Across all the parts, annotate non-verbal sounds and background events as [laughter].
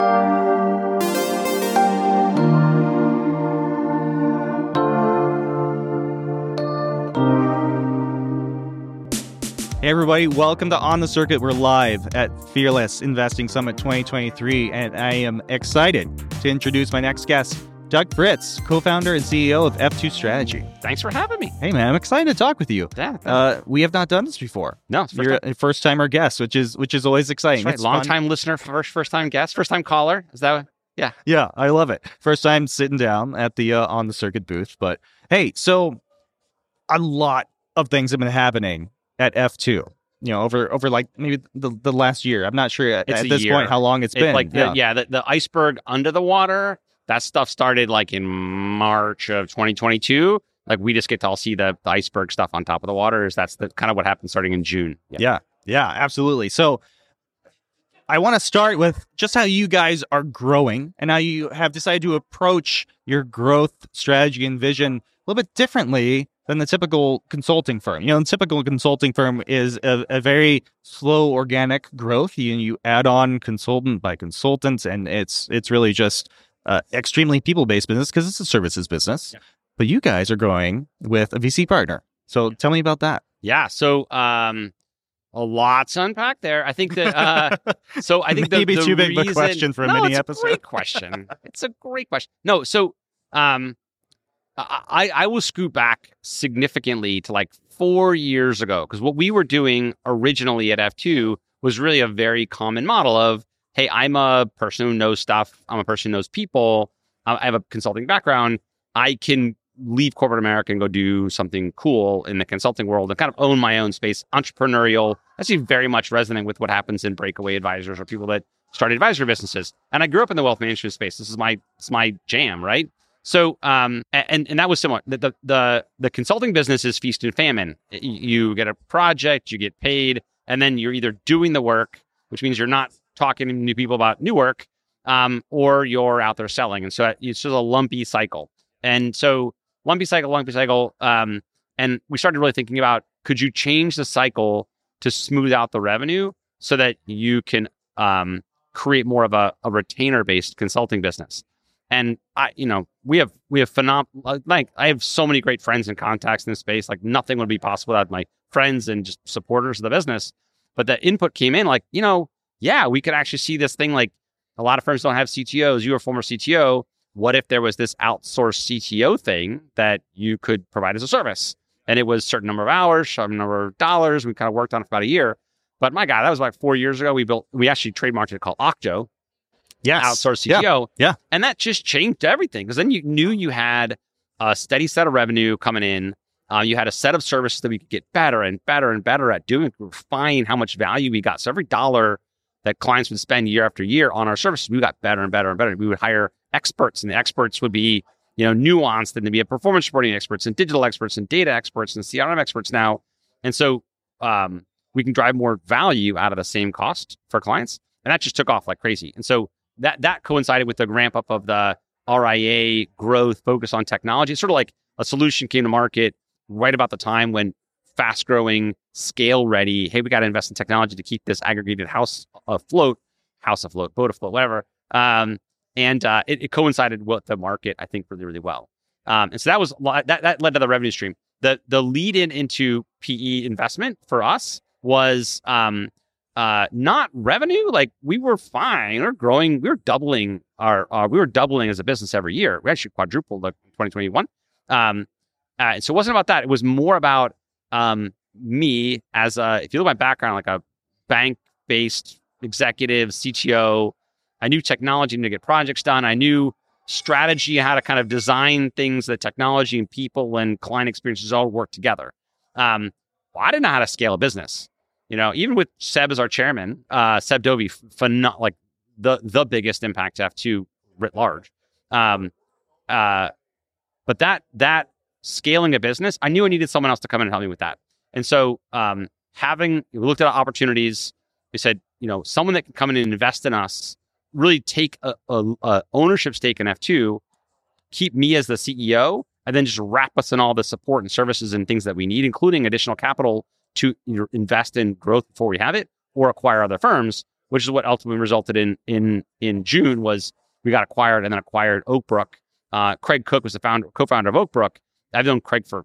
Hey, everybody, welcome to On the Circuit. We're live at Fearless Investing Summit 2023, and I am excited to introduce my next guest, Doug Fritz, co founder and CEO of F2 Strategy. Thanks for having me. Hey, man, I'm excited to talk with you. Yeah. Uh, we have not done this before. no, it's first You're time. a first timer guest, which is which is always exciting. That's right. Long time listener, first first time guest, first time caller. Is that? What? Yeah, Yeah, I love it. First time sitting down at the uh, on the circuit booth. But hey, so a lot of things have been happening at F2. You know, over over like maybe the, the last year. I'm not sure at, at this year. point how long it's It's been. like the, yeah, the, the iceberg under the water. That stuff started like in March of 2022. Like we just get to all see the, the iceberg stuff on top of the waters. That's the kind of what happened starting in June. Yeah, yeah, absolutely. So I want to start with just how you guys are growing and how you have decided to approach your growth strategy and vision a little bit differently than the typical consulting firm. You know, the typical consulting firm is a, a very slow organic growth. You you add on consultant by consultant, and it's it's really just uh, extremely people based business because it's a services business. Yeah. But you guys are growing with a VC partner. So tell me about that. Yeah. So, um, a lot to unpack there. I think that, uh, [laughs] so I think the- Maybe the, too big of a question for a no, mini it's episode. A great question. it's a great question. No, so um, I I will scoot back significantly to like four years ago because what we were doing originally at F two was really a very common model of hey, I'm a person who knows stuff. I'm a person who knows people. I have a consulting background. I can leave corporate America and go do something cool in the consulting world and kind of own my own space, entrepreneurial. That's very much resonant with what happens in breakaway advisors or people that start advisory businesses. And I grew up in the wealth management space. This is my it's my jam, right? So, um, and and that was similar. The the the, the consulting business is feast and famine. You get a project, you get paid, and then you're either doing the work, which means you're not talking to new people about new work, um, or you're out there selling. And so it's just a lumpy cycle. And so lumpy cycle, lumpy cycle. Um, and we started really thinking about could you change the cycle to smooth out the revenue so that you can um, create more of a, a retainer based consulting business. And I, you know, we have we have phenom like I have so many great friends and contacts in this space. Like nothing would be possible without my friends and just supporters of the business. But the input came in like, you know, yeah, we could actually see this thing like a lot of firms don't have CTOs. You are a former CTO. What if there was this outsourced CTO thing that you could provide as a service? And it was a certain number of hours, certain number of dollars. We kind of worked on it for about a year. But my God, that was like four years ago. We built, we actually trademarked it called Octo, Yes. outsourced Yeah. CTO. Yeah. And that just changed everything because then you knew you had a steady set of revenue coming in. Uh, you had a set of services that we could get better and better and better at doing, refine how much value we got. So every dollar that clients would spend year after year on our services, we got better and better and better. We would hire experts, and the experts would be, you know, nuanced, and to be a performance reporting experts and digital experts and data experts and CRM experts now. And so um, we can drive more value out of the same cost for clients, and that just took off like crazy. And so that that coincided with the ramp up of the RIA growth focus on technology. It's sort of like a solution came to market right about the time when fast growing, scale ready. Hey, we got to invest in technology to keep this aggregated house afloat, house afloat, boat afloat, whatever. Um, and uh, it, it coincided with the market, I think, really, really well. Um, and so that was that that led to the revenue stream. The the lead in into PE investment for us was um, uh, not revenue. Like we were fine. We were growing. We were doubling our. Uh, we were doubling as a business every year. We actually quadrupled like 2021. Um, uh, so it wasn't about that. It was more about um, me as a. If you look at my background, like a bank based executive, CTO. I knew technology to get projects done. I knew strategy, how to kind of design things that technology and people and client experiences all work together. Um, well, I didn't know how to scale a business. You know, even with Seb as our chairman, uh, Seb Dovey, phen- like the the biggest impact to F2 writ large. Um, uh, but that that scaling a business, I knew I needed someone else to come in and help me with that. And so um, having we looked at opportunities, we said, you know, someone that can come in and invest in us, really take a, a, a ownership stake in F2, keep me as the CEO, and then just wrap us in all the support and services and things that we need, including additional capital to invest in growth before we have it or acquire other firms, which is what ultimately resulted in in in June was we got acquired and then acquired Oakbrook. Uh, Craig Cook was the founder, co-founder of Oakbrook. I've known Craig for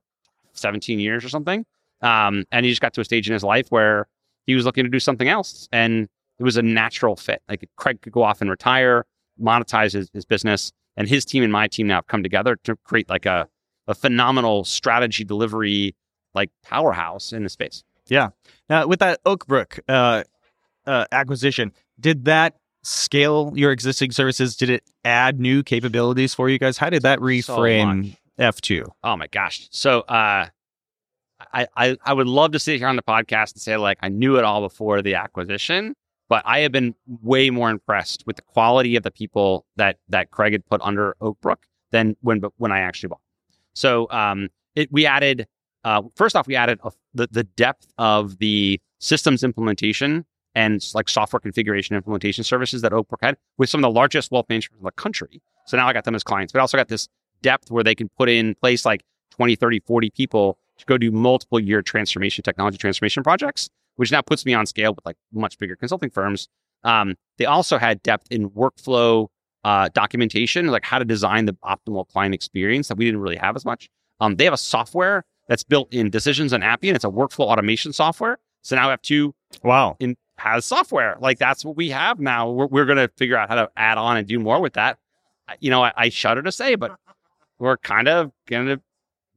17 years or something, um, and he just got to a stage in his life where he was looking to do something else, and it was a natural fit. Like Craig could go off and retire, monetize his, his business, and his team and my team now have come together to create like a a phenomenal strategy delivery like powerhouse in the space. Yeah. Now, with that Oakbrook uh, uh, acquisition, did that scale your existing services? Did it add new capabilities for you guys? How did that reframe So F2? Oh my gosh. So uh I, I I would love to sit here on the podcast and say like I knew it all before the acquisition, but I have been way more impressed with the quality of the people that that Craig had put under Oakbrook than when when I actually bought. So um it we added uh first off we added a, the the depth of the systems implementation and like software configuration implementation services that Oakbrook had with some of the largest wealth managers in the country. So now I got them as clients, but I also got this depth where they can put in place like 20, 30, 40 people to go do multiple year transformation, technology transformation projects, which now puts me on scale with like much bigger consulting firms. Um, they also had depth in workflow uh, documentation, like how to design the optimal client experience that we didn't really have as much. Um, they have a software that's built in Decisions and Appian. It's a workflow automation software. So now I have two Wow. in has software. Like that's what we have now. We're, we're going to figure out how to add on and do more with that. You know, I, I shudder to say, but we're kind of going to,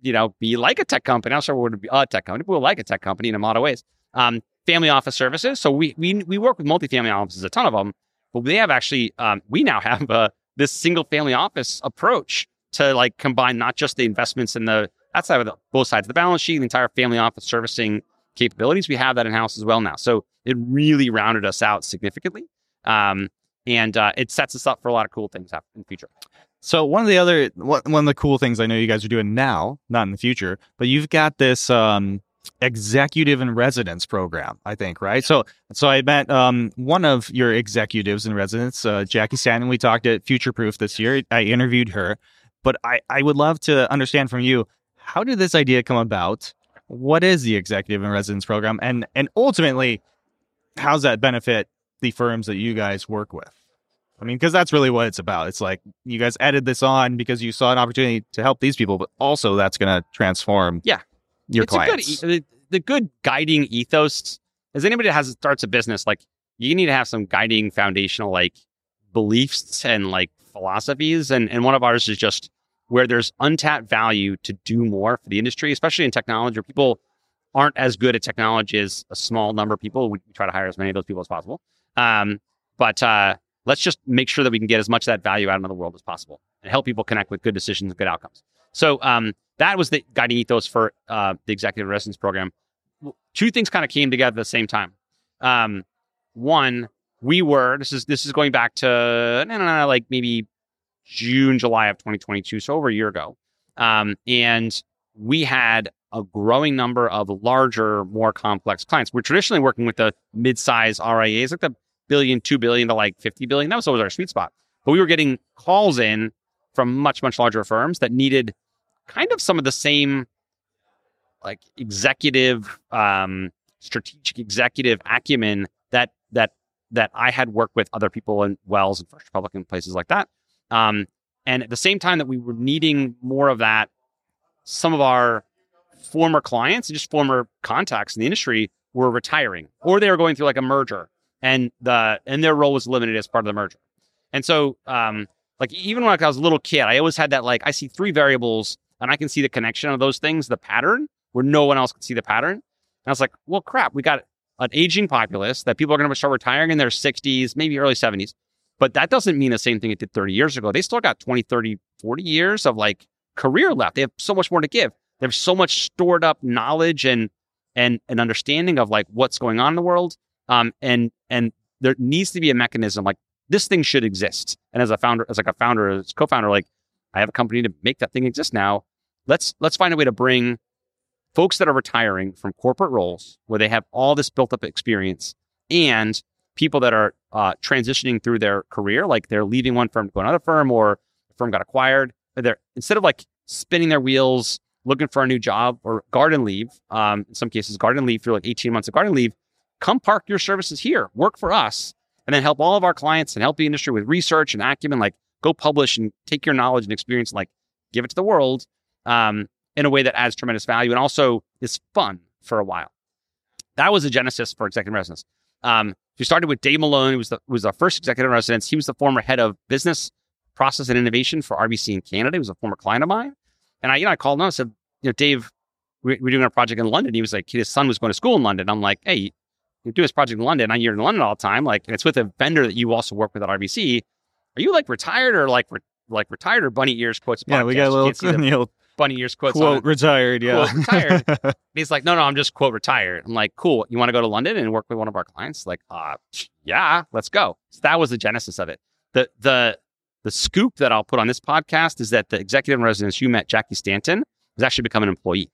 you know, be like a tech company. I'm sure we're going to be a tech company, but we're like a tech company in a lot of ways. Um, family office services. So we we we work with multifamily offices, a ton of them, but they have actually um, we now have uh, this single family office approach to like combine not just the investments in the that side of the both sides of the balance sheet, the entire family office servicing capabilities. We have that in house as well now. So it really rounded us out significantly. Um, and uh, it sets us up for a lot of cool things in the future. So one of the other one of the cool things I know you guys are doing now, not in the future, but you've got this um, executive in residence program, I think, right? So so I met um, one of your executives in residence, uh, Jackie Stanton. We talked at Future Proof this year. I interviewed her, but I I would love to understand from you how did this idea come about? What is the executive in residence program, and and ultimately, how's that benefit the firms that you guys work with? I mean, because that's really what it's about. It's like you guys added this on because you saw an opportunity to help these people, but also that's going to transform Yeah. your it's clients. A good, the, the good guiding ethos is anybody that has starts a business like you need to have some guiding foundational like beliefs and like philosophies and and one of ours is just where there's untapped value to do more for the industry especially in technology where people aren't as good at technology as a small number of people we try to hire as many of those people as possible um, but uh, let's just make sure that we can get as much of that value out into the world as possible and help people connect with good decisions and good outcomes so um, that was the guiding ethos for uh, the executive residence program. Two things kind of came together at the same time. Um, one, we were this is this is going back to no, no, no, like maybe June, July of 2022, so over a year ago, um, and we had a growing number of larger, more complex clients. We're traditionally working with the mid-size RIAs, like the billion, two billion to like 50 billion. That was always our sweet spot. But we were getting calls in from much, much larger firms that needed kind of some of the same like executive um strategic executive acumen that that that I had worked with other people in Wells and First Republic and places like that. Um, and at the same time that we were needing more of that, some of our former clients and just former contacts in the industry were retiring or they were going through like a merger and the and their role was limited as part of the merger. And so um like even when I was a little kid, I always had that like I see three variables and I can see the connection of those things, the pattern where no one else can see the pattern. And I was like, well, crap, we got an aging populace that people are going to start retiring in their 60s, maybe early 70s. But that doesn't mean the same thing it did 30 years ago. They still got 20, 30, 40 years of like career left. They have so much more to give. They have so much stored up knowledge and and an understanding of like what's going on in the world. Um, and and there needs to be a mechanism like this thing should exist. And as a founder, as like a founder, as co-founder, like I have a company to make that thing exist now. Let's let's find a way to bring folks that are retiring from corporate roles where they have all this built up experience and people that are uh, transitioning through their career, like they're leaving one firm to go to another firm or the firm got acquired. They're instead of like spinning their wheels looking for a new job or garden leave, um, in some cases, garden leave through like 18 months of garden leave, come park your services here, work for us. and then help all of our clients and help the industry with research and acumen. Like go publish and take your knowledge and experience, like give it to the world um, in a way that adds tremendous value and also is fun for a while. That was the genesis for executive residence. Um, we started with Dave Malone, who was the was our first executive residence. He was the former head of business process and innovation for RBC in Canada. He was a former client of mine, and I you know I called him and said, you know, Dave, we're, doing our project in London. He was like, his son was going to school in London. I'm like, hey, you're doing this project in London. And you're in London all the time. Like, it's with a vendor that you also work with at RBC. Are you like retired or like re- like retired or bunny ears quotes? Yeah, we got a little the [laughs] know, bunny ears quotes. quote retired. Yeah, Quote retired. [laughs] He's like, no, no, I'm just quote retired. I'm like, cool. You want to go to London and work with one of our clients? Like, uh, yeah, let's go. So that was the genesis of it. The the the scoop that I'll put on this podcast is that the executive in residence you met, Jackie Stanton, has actually become an employee.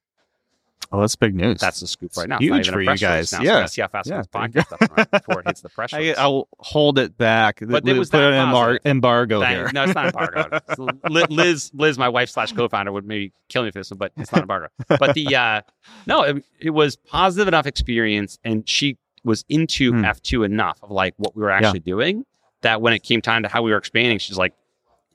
Oh, that's big news. That's the scoop right now. It's huge not even a for you guys. Now, so Yeah. see how fast Yeah, podcast stuff before it hits the [laughs] press I, release. I'll hold it back. But it was put that an embar- embargo Thank- here. No, it's not embargo. [laughs] So Liz, Liz, my wife slash co-founder, would maybe kill me for this one, but it's not embargo. But the uh, [laughs] no, it, it was positive enough experience, and she was into Hmm. F two enough of like what we were actually doing that when it came time to how we were expanding, she's like,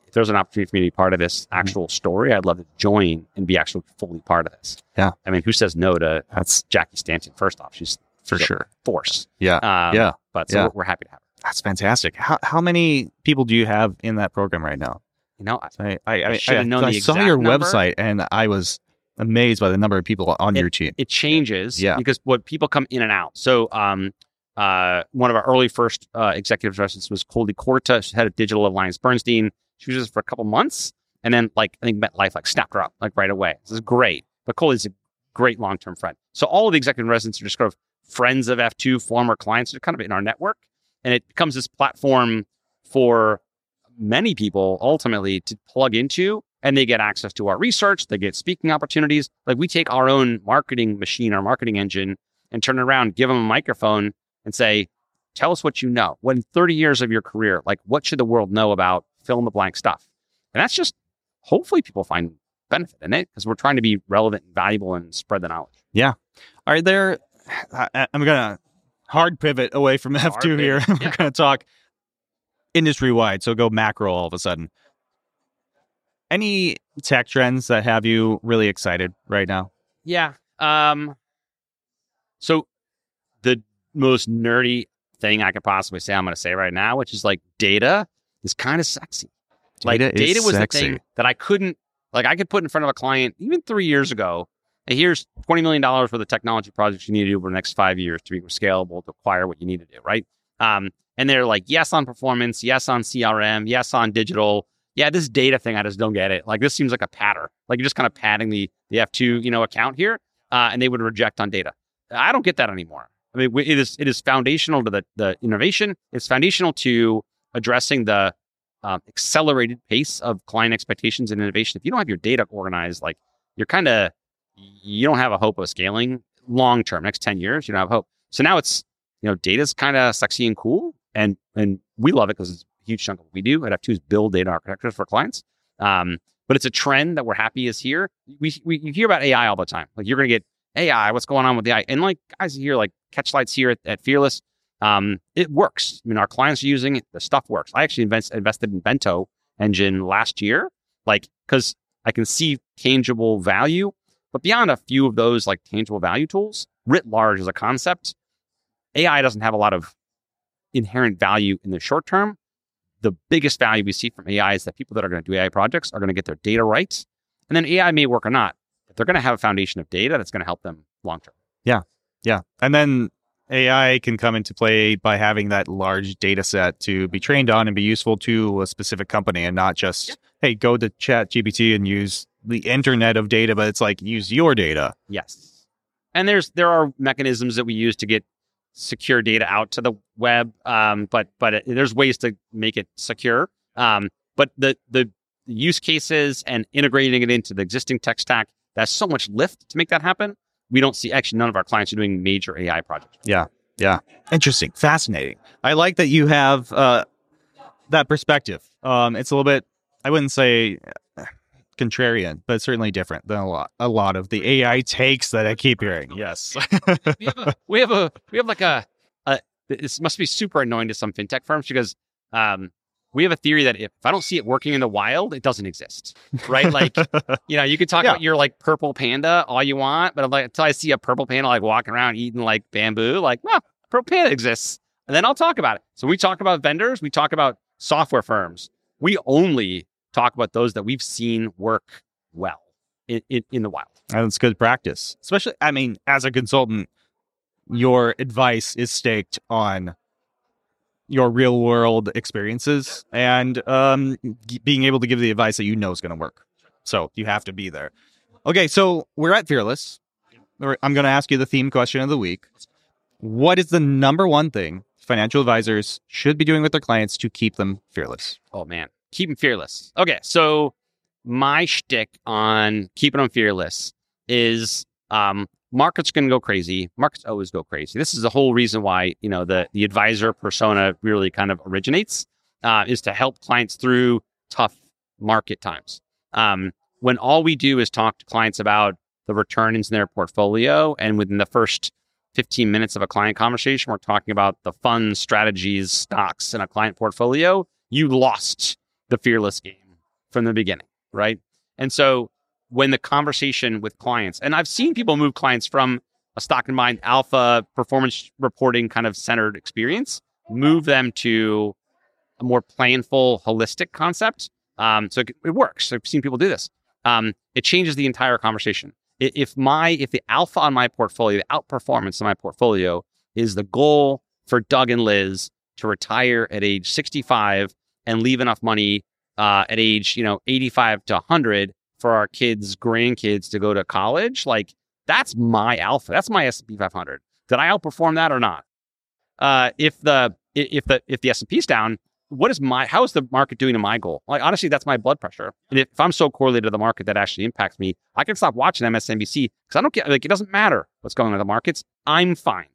if there's an opportunity for me to be part of this Hmm. actual story, I'd love to join and be actually fully part of this. Yeah. I mean, who says no to That's Jackie Stanton? First off, she's for sure. force. Yeah, Um, yeah, But so Yeah. we're, we're happy to have her. that's fantastic. How how many people do you have in that program right now? You know, I- I I, I, should have known I the saw your number. website and I was amazed by the number of people on your team. it changes Yeah. because what people come in and out. So um uh one of our early first uh executive residents was Coldy Corta, head of digital Alliance Bernstein. She was just for a couple months and then like I think MetLife like snapped her up like right away. This is great. But Coldy's a great long-term friend. So all of the executive residents are just kind of friends of F2, former clients, they're kind of in our network. And it becomes this platform for many people ultimately to plug into and they get access to our research they get speaking opportunities like we take our own marketing machine our marketing engine and turn around give them a microphone and say tell us what you know what in 30 years of your career like what should the world know about fill in the blank stuff and that's just hopefully people find benefit in it because we're trying to be relevant and valuable and spread the knowledge Yeah. Are there? I, I'm gonna hard pivot away from [laughs] F two Hard here. [laughs] We're yeah. gonna talk industry wide. So go macro all of a sudden. Any tech trends that have you really excited right now? Yeah. Um. So, the most nerdy thing I could possibly say, I'm going to say right now, which is like data is kind of sexy. like Data is data was sexy. the thing that I couldn't, like, I could put in front of a client even three years ago. And here's twenty million dollars for the technology projects you need to do over the next five years to be scalable to acquire what you need to do, right? Um, and they're like, yes on performance, yes on CRM, yes on digital. Yeah, this data thing, I just don't get it. Like this seems like a patter. Like you're just kind of padding the the F two, you know, account here, uh, and they would reject on data. I don't get that anymore. I mean, it is it is foundational to the the innovation. It's foundational to addressing the um, accelerated pace of client expectations and innovation. If you don't have your data organized, like you're kind of you don't have a hope of scaling long term. Next ten years, you don't have hope. So now it's you know data's kind of sexy and cool, and and we love it because it's a huge chunk of what we do at F2 is build data architectures for clients. Um, but it's a trend that we're happy is here. We, we you hear about AI all the time. Like you're going to get AI. What's going on with the AI? And like guys here, like Catchlight's here at, at Fearless, um, it works. I mean, our clients are using it. The stuff works. I actually invest, invested in Bento engine last year, like because I can see tangible value. But beyond a few of those like tangible value tools, writ large as a concept, AI doesn't have a lot of inherent value in the short term. The biggest value we see from AI is that people that are going to do AI projects are going to get their data right. And then AI may work or not, but they're going to have a foundation of data that's going to help them long term. Yeah. Yeah. And then AI can come into play by having that large data set to be trained on and be useful to a specific company and not just, hey, go to chat GPT and use the internet of data, but it's like use your data. Yes. And there's there are mechanisms that we use to get secure data out to the web, um, but but it, there's ways to make it secure. Um, but the the use cases and integrating it into the existing tech stack, that's so much lift to make that happen. We don't see actually none of our clients are doing major AI projects. Yeah. Yeah. Interesting. Fascinating. I like that you have uh, that perspective. Um, it's a little bit, I wouldn't say uh, contrarian, but certainly different than a lot, a lot of the AI takes that I keep hearing. Yes. we have a we have a we have like a, a this must be super annoying to some fintech firms because um, we have a theory that if I don't see it working in the wild, it doesn't exist, right? Like, [laughs] you know, you can talk Yeah. about your like purple panda all you want, but like, until I see a purple panda like walking around eating like bamboo, like, well, purple panda exists, and then I'll talk about it. So we talk about vendors, we talk about software firms. We only talk about those that we've seen work well in, in, in the wild. And it's good practice. Especially, I mean, as a consultant, your advice is staked on your real world experiences and um, g- being able to give the advice that you know is going to work. So you have to be there. Okay, so we're at Fearless. I'm going to ask you the theme question of the week. What is the number one thing financial advisors should be doing with their clients to keep them fearless? Oh man, keep them fearless. Okay, so my shtick on keeping them fearless is um, markets can go crazy. Markets always go crazy. This is the whole reason why you know the the advisor persona really kind of originates uh, is to help clients through tough market times. Um, when all we do is talk to clients about the returns in their portfolio, and within the first 15 minutes of a client conversation, we're talking about the fund strategies, stocks in a client portfolio, you lost the fearless game from the beginning, right? And so when the conversation with clients, and I've seen people move clients from a stock and mind alpha performance reporting kind of centered experience, move them to a more planful, holistic concept. Um, so it, it works. I've seen people do this. Um, it changes the entire conversation. If my if the alpha on my portfolio, the outperformance of my portfolio is the goal for Doug and Liz to retire at age 65 and leave enough money uh, at age you know 85 to 100 for our kids grandkids to go to college like that's my alpha that's my s&p 500 did i outperform that or not? Uh, if the if the if the s&p's down what is my how is the market doing to my goal? Like honestly that's my blood pressure. And if, if i'm so correlated to the market that actually impacts me i can stop watching msnbc because i don't get like it doesn't matter what's going on in the markets i'm fine.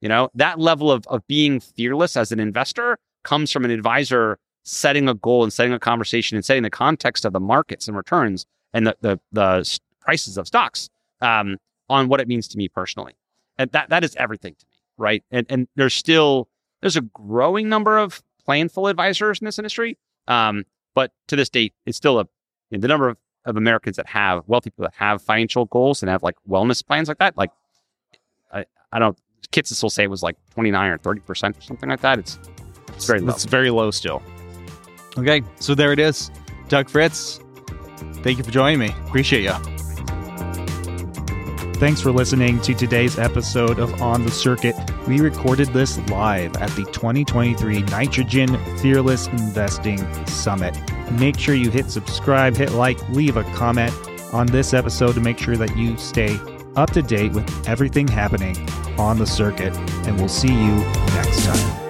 You know that level of of being fearless as an investor comes from an advisor setting a goal and setting a conversation and setting the context of the markets and returns and the the, the prices of stocks um, on what it means to me personally. And that that is everything to me, right? And and there's still there's a growing number of planful advisors in this industry, um, but to this date, it's still a you know, the number of, of Americans that have wealthy people that have financial goals and have like wellness plans like that. Like I I don't Kitces will say it was like 29 or 30 percent or something like that. It's it's very low. It's very low still. Okay, so there it is. Doug Fritz, thank you for joining me. Appreciate you. Thanks for listening to today's episode of On the Circuit. We recorded this live at the 2023 Nitrogen Fearless Investing Summit. Make sure you hit subscribe, hit like, leave a comment on this episode to make sure that you stay up to date with everything happening on the circuit. And we'll see you next time.